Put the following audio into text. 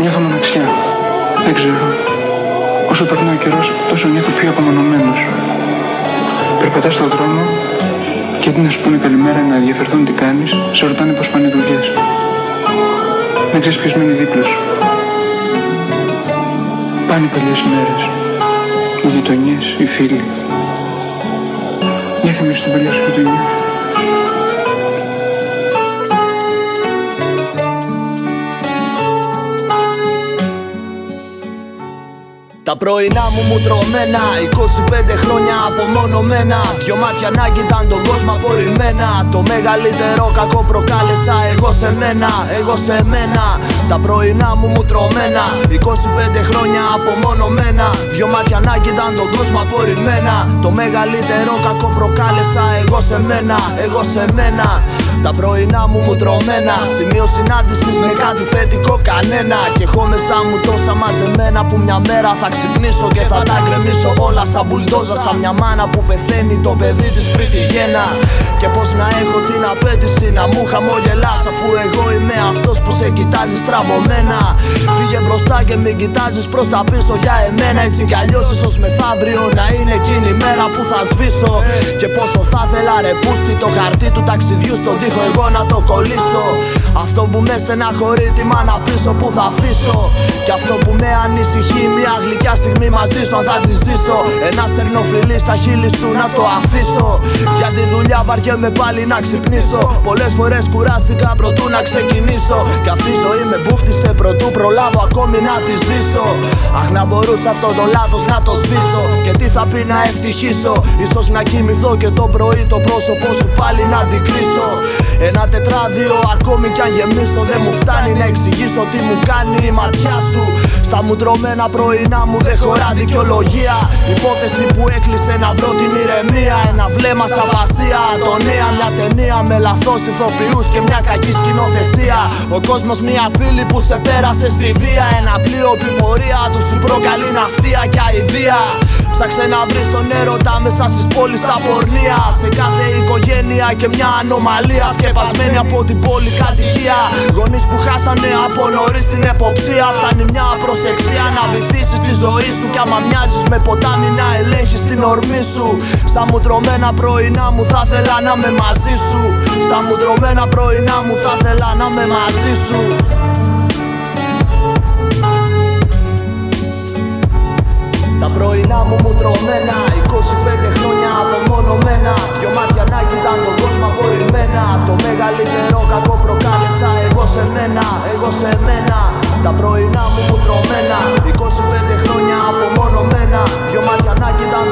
Νιώθω μοναξιά. Δεν ξέρω. Όσο περνάει ο καιρός, τόσο νιώθω πιο απομονωμένος. Περπατάς στον δρόμο και αντί να σου πούνε καλημέρα να ενδιαφερθούν τι κάνεις, σε ρωτάνε πώς πάνε οι δουλειές. Δεν ξέρεις ποιος μένει δίπλας σου. Πάνε οι παλιές μέρες. Οι γειτονιές, οι φίλοι. Για θυμίσου την παλιά σου γειτονιά. Τα πρωινά μου μου τρωμένα 25 χρόνια απομονωμένα. Δυο μάτια να κοιτάν τον κόσμο απορριμμένα. Το μεγαλύτερο κακό προκάλεσα εγώ σε μένα, εγώ σε μένα. Τα πρωινά μου μου τρωμένα 25 χρόνια απομονωμένα. Δυο μάτια να κοιτάν τον κόσμο απορριμμένα. Το μεγαλύτερο κακό προκάλεσα εγώ σε μένα, εγώ σε μένα τα πρωινά μου μου τρωμένα. Σημείο συνάντησης με κάτι θετικό κανένα. Και έχω μέσα μου τόσα μαζεμένα Που μια μέρα θα ξυπνήσω και θα τα γκρεμίσω Όλα σαν μπουλντόζα Σαν μια μάνα που πεθαίνει το παιδί της πριν τη γέννα Και πως να έχω την απέτηση να μου χαμογελάς Αφού εγώ είμαι αυτός που σε κοιτάζεις στραβωμένα. Φύγε μπροστά και μην κοιτάζεις προς τα πίσω για εμένα. Έτσι κι αλλιώς ίσως μεθαύριο να είναι εκείνη η μέρα που θα σβήσω. Και πόσο θα ήθελα ρε πούστη το χαρτί του ταξιδιού στον τοίχο εγώ να το κολλήσω. Αυτό που με στεναχωρεί τη μάνα πίσω που θα αφήσω. Και αυτό που με ανησυχεί μια γλυκιά στιγμή μαζί σου αν θα τη ζήσω. Ένα στερνό φιλί στα χείλη σου να το αφήσω. Για τη δουλειά βαριέμαι πάλι να ξυπνήσω. Πολλές φορές κουράστηκα προτού να ξεκινήσω. Κι αυτή η ζωή με μπούχτισε προτού προλάβω ακόμη να τη ζήσω. Αχ να μπορούσα αυτό το λάθος να το σβήσω Και τι θα πει να ευτυχήσω. Ίσως να κοιμηθώ και το πρωί το πρόσωπό σου πάλι να αντικρίσω. Ένα τετράδιο ακόμη κι αν γεμίσω Δεν μου φτάνει να εξηγήσω τι μου κάνει η ματιά σου. Στα μουτρωμένα πρωινά μου δεν χωρά δικαιολογία. Υπόθεση που έκλεισε να βρω την ηρεμία. Ένα βλέμμα σαν βασία Ατονία μια ταινία με λαθός ηθοποιούς και μια κακή σκηνοθεσία. Ο κόσμος μια πύλη που σε πέρασε στη βία. Ένα πλοίο που η πορεία τους σου προκαλεί ναυτία και αηδία Ψάξε να βρεις τον έρωτα μέσα στις πόλεις τα πορνεία. Σε κάθε οικογένεια και μια ανομαλία. Σκεπασμένη από την πολυκατοικία. Γονείς που χάσανε από νωρίς την εποπτεία. Φτάνει μια προσεξία να βυθίσεις τη ζωή σου. Κι άμα μοιάζεις με ποτάμι να ελέγχεις την ορμή σου. Στα μουτρωμένα πρωινά μου θα ήθελα να με μαζί σου. Στα μουτρωμένα πρωινά μου θα ήθελα να με μαζί σου. Μένα, εγώ σε μένα. Τα πρωινά μου μου τρωμένα. 25 χρόνια απομονωμένα. Δυο μάτια να κοιτάν